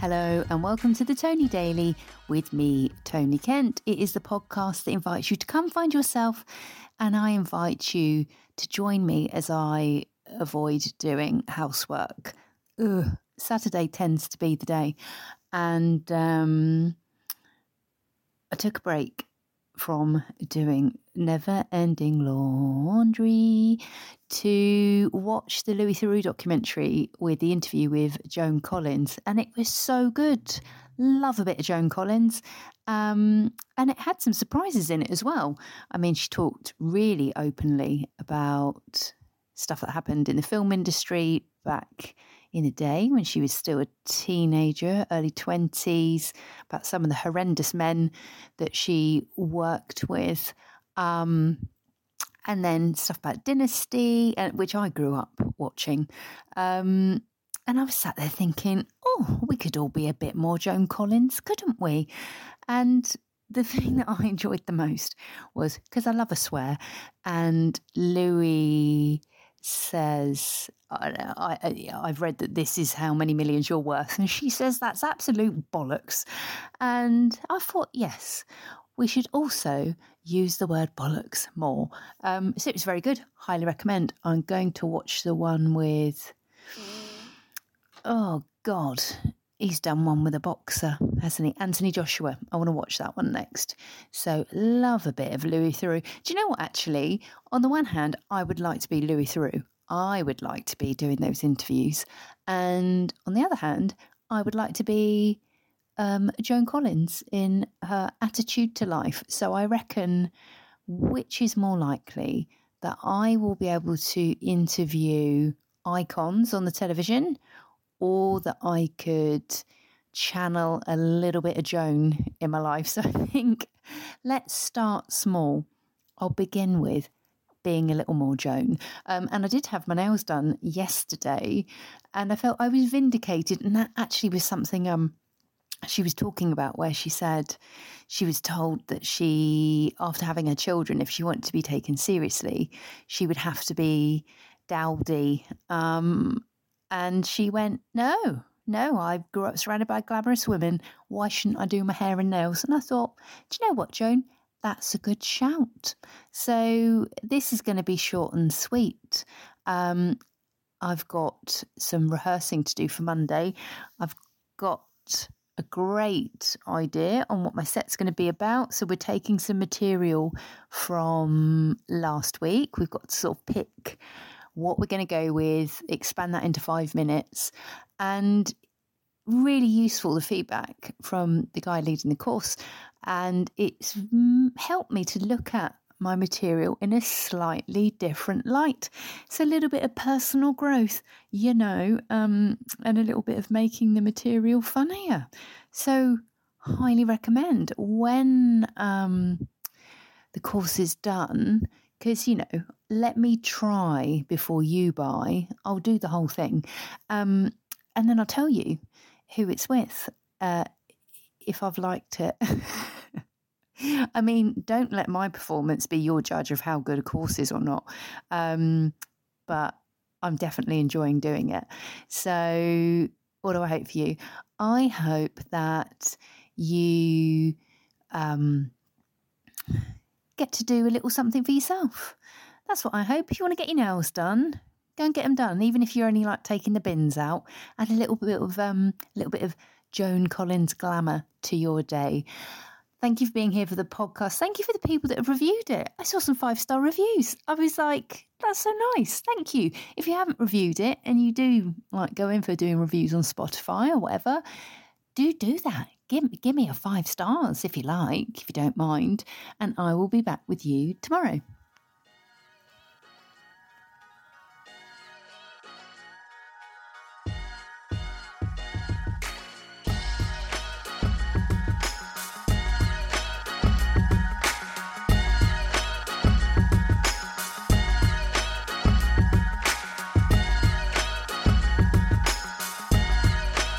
Hello, and welcome to the Tony Daily with me, Tony Kent. It is the podcast that invites you to come find yourself, and I invite you to join me as I avoid doing housework. Ugh, Saturday tends to be the day, and um, I took a break from doing never ending laundry to watch the Louis Theroux documentary with the interview with Joan Collins, and it was so good. Love a bit of Joan Collins. Um, and it had some surprises in it as well. I mean, she talked really openly about stuff that happened in the film industry back in a day when she was still a teenager, early 20s, about some of the horrendous men that she worked with. Um, and then stuff about Dynasty, which I grew up watching. Um, and I was sat there thinking, oh, we could all be a bit more Joan Collins, couldn't we? And the thing that I enjoyed the most was because I love a swear, and Louis says, I, I, have read that this is how many millions you're worth. And she says that's absolute bollocks. And I thought, yes, we should also use the word bollocks more. Um, so it was very good. Highly recommend. I'm going to watch the one with. Oh, God. He's done one with a boxer, hasn't he? Anthony Joshua. I want to watch that one next. So, love a bit of Louis Theroux. Do you know what, actually? On the one hand, I would like to be Louis Theroux. I would like to be doing those interviews. And on the other hand, I would like to be um, Joan Collins in her attitude to life. So I reckon which is more likely that I will be able to interview icons on the television or that I could channel a little bit of Joan in my life. So I think let's start small. I'll begin with being a little more Joan. Um, and I did have my nails done yesterday and I felt I was vindicated. And that actually was something um, she was talking about where she said she was told that she, after having her children, if she wanted to be taken seriously, she would have to be dowdy. Um, and she went, no, no, I grew up surrounded by glamorous women. Why shouldn't I do my hair and nails? And I thought, do you know what, Joan? That's a good shout. So this is going to be short and sweet. Um, I've got some rehearsing to do for Monday. I've got a great idea on what my set's going to be about. So we're taking some material from last week. We've got to sort of pick what we're going to go with, expand that into five minutes, and really useful the feedback from the guy leading the course. And it's helped me to look at my material in a slightly different light. It's a little bit of personal growth, you know, um, and a little bit of making the material funnier. So, highly recommend when um, the course is done, because, you know, let me try before you buy. I'll do the whole thing. Um, and then I'll tell you who it's with uh, if I've liked it. I mean, don't let my performance be your judge of how good a course is or not. Um, but I'm definitely enjoying doing it. So, what do I hope for you? I hope that you um, get to do a little something for yourself. That's what I hope. If you want to get your nails done, go and get them done. Even if you're only like taking the bins out, add a little bit of um, a little bit of Joan Collins glamour to your day. Thank you for being here for the podcast. Thank you for the people that have reviewed it. I saw some five star reviews. I was like, that's so nice. Thank you. If you haven't reviewed it and you do like go in for doing reviews on Spotify or whatever, do do that. Give, give me a five stars if you like, if you don't mind. And I will be back with you tomorrow.